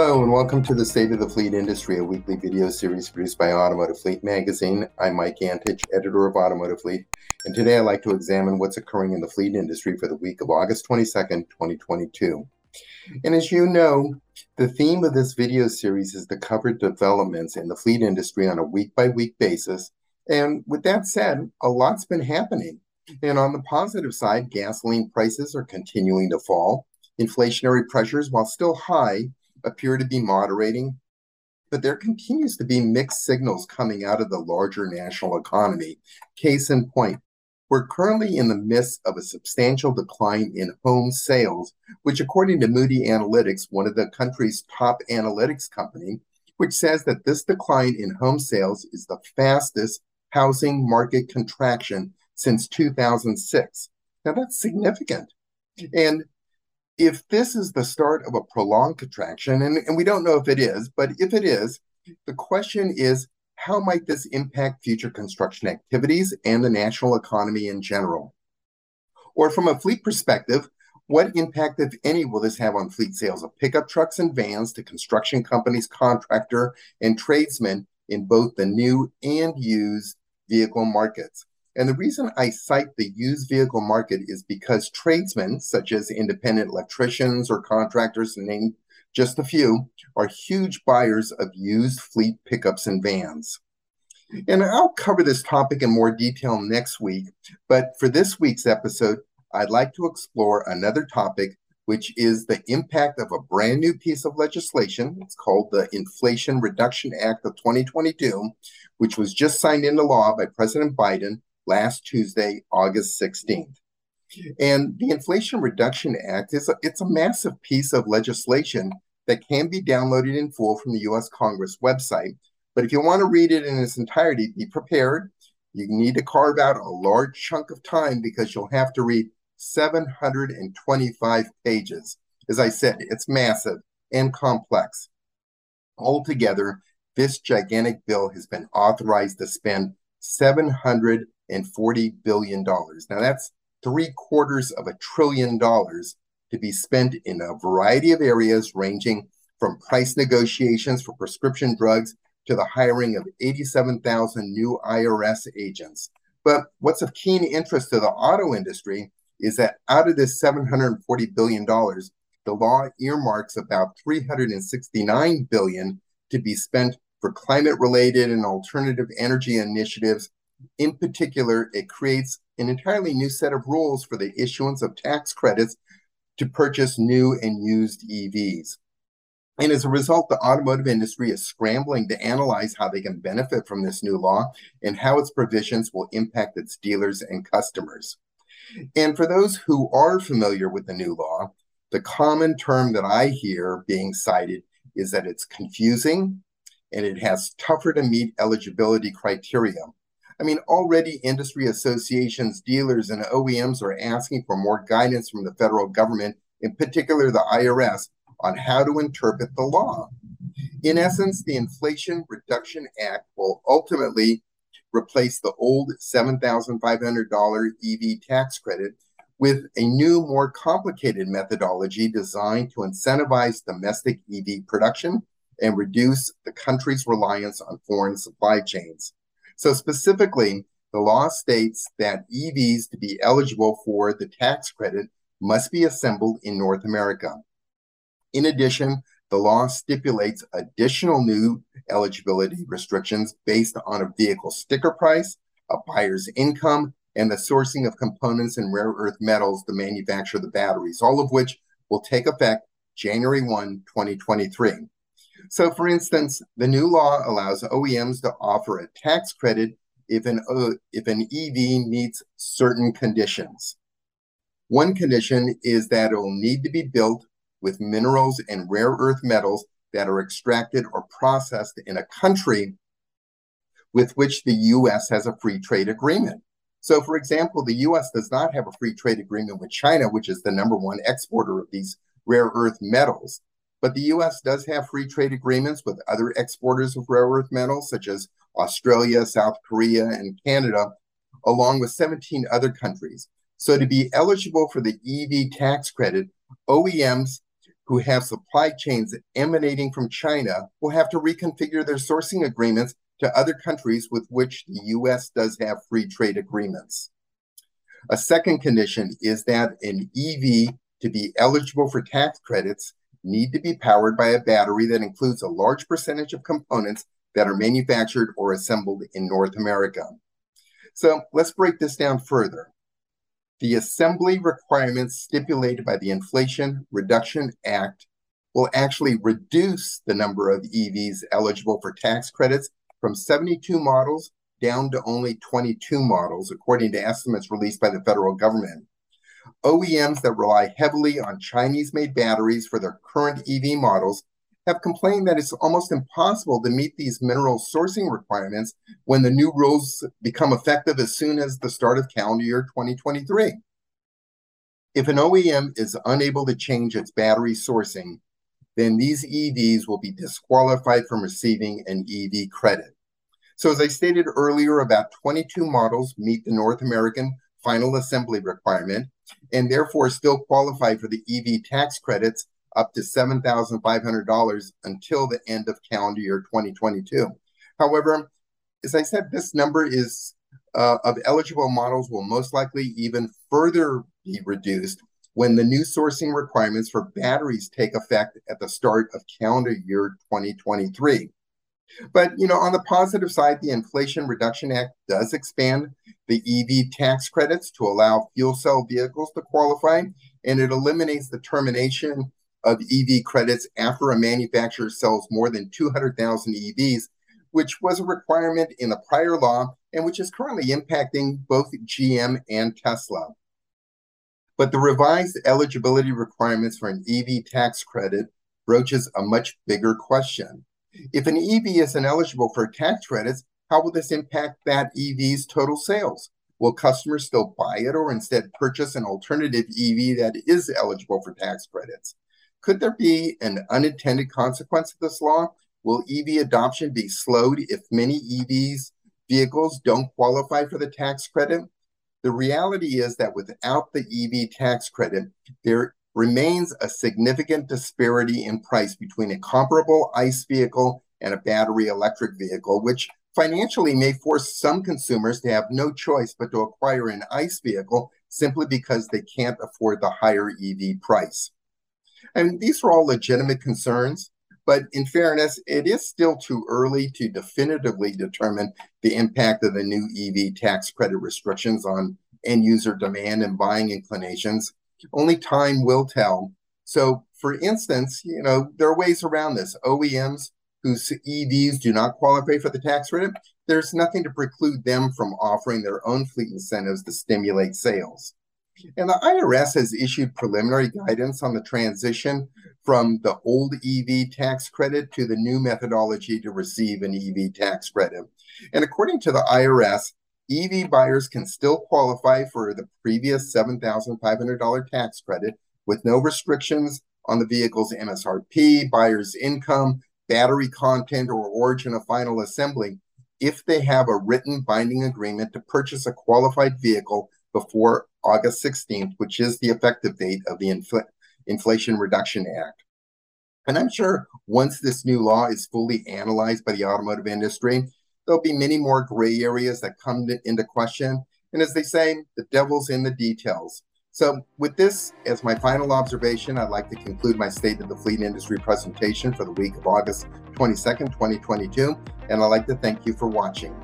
Hello, and welcome to the State of the Fleet Industry, a weekly video series produced by Automotive Fleet Magazine. I'm Mike Antich, editor of Automotive Fleet, and today I'd like to examine what's occurring in the fleet industry for the week of August 22nd, 2022. And as you know, the theme of this video series is to cover developments in the fleet industry on a week by week basis. And with that said, a lot's been happening. And on the positive side, gasoline prices are continuing to fall. Inflationary pressures, while still high, appear to be moderating, but there continues to be mixed signals coming out of the larger national economy. Case in point, we're currently in the midst of a substantial decline in home sales, which, according to Moody Analytics, one of the country's top analytics company, which says that this decline in home sales is the fastest housing market contraction since 2006. Now that's significant. And if this is the start of a prolonged contraction, and, and we don't know if it is, but if it is, the question is how might this impact future construction activities and the national economy in general? Or from a fleet perspective, what impact, if any, will this have on fleet sales of pickup trucks and vans to construction companies, contractor, and tradesmen in both the new and used vehicle markets? And the reason I cite the used vehicle market is because tradesmen, such as independent electricians or contractors, to name just a few, are huge buyers of used fleet pickups and vans. And I'll cover this topic in more detail next week, but for this week's episode, I'd like to explore another topic, which is the impact of a brand new piece of legislation. It's called the Inflation Reduction Act of 2022, which was just signed into law by President Biden last Tuesday, August 16th. And the Inflation Reduction Act is a, it's a massive piece of legislation that can be downloaded in full from the US Congress website. But if you want to read it in its entirety, be prepared. You need to carve out a large chunk of time because you'll have to read 725 pages. As I said, it's massive and complex. Altogether, this gigantic bill has been authorized to spend 700 and $40 billion. Now, that's three quarters of a trillion dollars to be spent in a variety of areas, ranging from price negotiations for prescription drugs to the hiring of 87,000 new IRS agents. But what's of keen interest to the auto industry is that out of this $740 billion, the law earmarks about 369 billion to be spent for climate related and alternative energy initiatives in particular, it creates an entirely new set of rules for the issuance of tax credits to purchase new and used EVs. And as a result, the automotive industry is scrambling to analyze how they can benefit from this new law and how its provisions will impact its dealers and customers. And for those who are familiar with the new law, the common term that I hear being cited is that it's confusing and it has tougher to meet eligibility criteria. I mean, already industry associations, dealers, and OEMs are asking for more guidance from the federal government, in particular the IRS, on how to interpret the law. In essence, the Inflation Reduction Act will ultimately replace the old $7,500 EV tax credit with a new, more complicated methodology designed to incentivize domestic EV production and reduce the country's reliance on foreign supply chains. So, specifically, the law states that EVs to be eligible for the tax credit must be assembled in North America. In addition, the law stipulates additional new eligibility restrictions based on a vehicle sticker price, a buyer's income, and the sourcing of components and rare earth metals to manufacture the batteries, all of which will take effect January 1, 2023. So, for instance, the new law allows OEMs to offer a tax credit if an, uh, if an EV meets certain conditions. One condition is that it will need to be built with minerals and rare earth metals that are extracted or processed in a country with which the US has a free trade agreement. So, for example, the US does not have a free trade agreement with China, which is the number one exporter of these rare earth metals. But the US does have free trade agreements with other exporters of rare earth metals, such as Australia, South Korea, and Canada, along with 17 other countries. So, to be eligible for the EV tax credit, OEMs who have supply chains emanating from China will have to reconfigure their sourcing agreements to other countries with which the US does have free trade agreements. A second condition is that an EV to be eligible for tax credits need to be powered by a battery that includes a large percentage of components that are manufactured or assembled in North America. So let's break this down further. The assembly requirements stipulated by the Inflation Reduction Act will actually reduce the number of EVs eligible for tax credits from 72 models down to only 22 models, according to estimates released by the federal government. OEMs that rely heavily on Chinese made batteries for their current EV models have complained that it's almost impossible to meet these mineral sourcing requirements when the new rules become effective as soon as the start of calendar year 2023. If an OEM is unable to change its battery sourcing, then these EVs will be disqualified from receiving an EV credit. So, as I stated earlier, about 22 models meet the North American final assembly requirement and therefore still qualify for the EV tax credits up to $7,500 until the end of calendar year 2022. However, as I said, this number is uh, of eligible models will most likely even further be reduced when the new sourcing requirements for batteries take effect at the start of calendar year 2023. But you know, on the positive side, the Inflation Reduction Act does expand the EV tax credits to allow fuel cell vehicles to qualify, and it eliminates the termination of EV credits after a manufacturer sells more than 200,000 EVs, which was a requirement in the prior law and which is currently impacting both GM and Tesla. But the revised eligibility requirements for an EV tax credit broaches a much bigger question. If an EV is ineligible for tax credits, how will this impact that EV's total sales? Will customers still buy it or instead purchase an alternative EV that is eligible for tax credits? Could there be an unintended consequence of this law? Will EV adoption be slowed if many EVs vehicles don't qualify for the tax credit? The reality is that without the EV tax credit, there remains a significant disparity in price between a comparable ICE vehicle and a battery electric vehicle, which financially may force some consumers to have no choice but to acquire an ICE vehicle simply because they can't afford the higher EV price. And these are all legitimate concerns, but in fairness, it is still too early to definitively determine the impact of the new EV tax credit restrictions on end user demand and buying inclinations. Only time will tell. So, for instance, you know, there are ways around this. OEMs whose EVs do not qualify for the tax credit, there's nothing to preclude them from offering their own fleet incentives to stimulate sales. And the IRS has issued preliminary guidance on the transition from the old EV tax credit to the new methodology to receive an EV tax credit. And according to the IRS, EV buyers can still qualify for the previous $7,500 tax credit with no restrictions on the vehicle's MSRP, buyer's income, battery content, or origin of final assembly if they have a written binding agreement to purchase a qualified vehicle before August 16th, which is the effective date of the Infl- Inflation Reduction Act. And I'm sure once this new law is fully analyzed by the automotive industry, there'll be many more gray areas that come to, into question. And as they say, the devil's in the details. So, with this as my final observation, I'd like to conclude my State of the Fleet Industry presentation for the week of August 22nd, 2022. And I'd like to thank you for watching.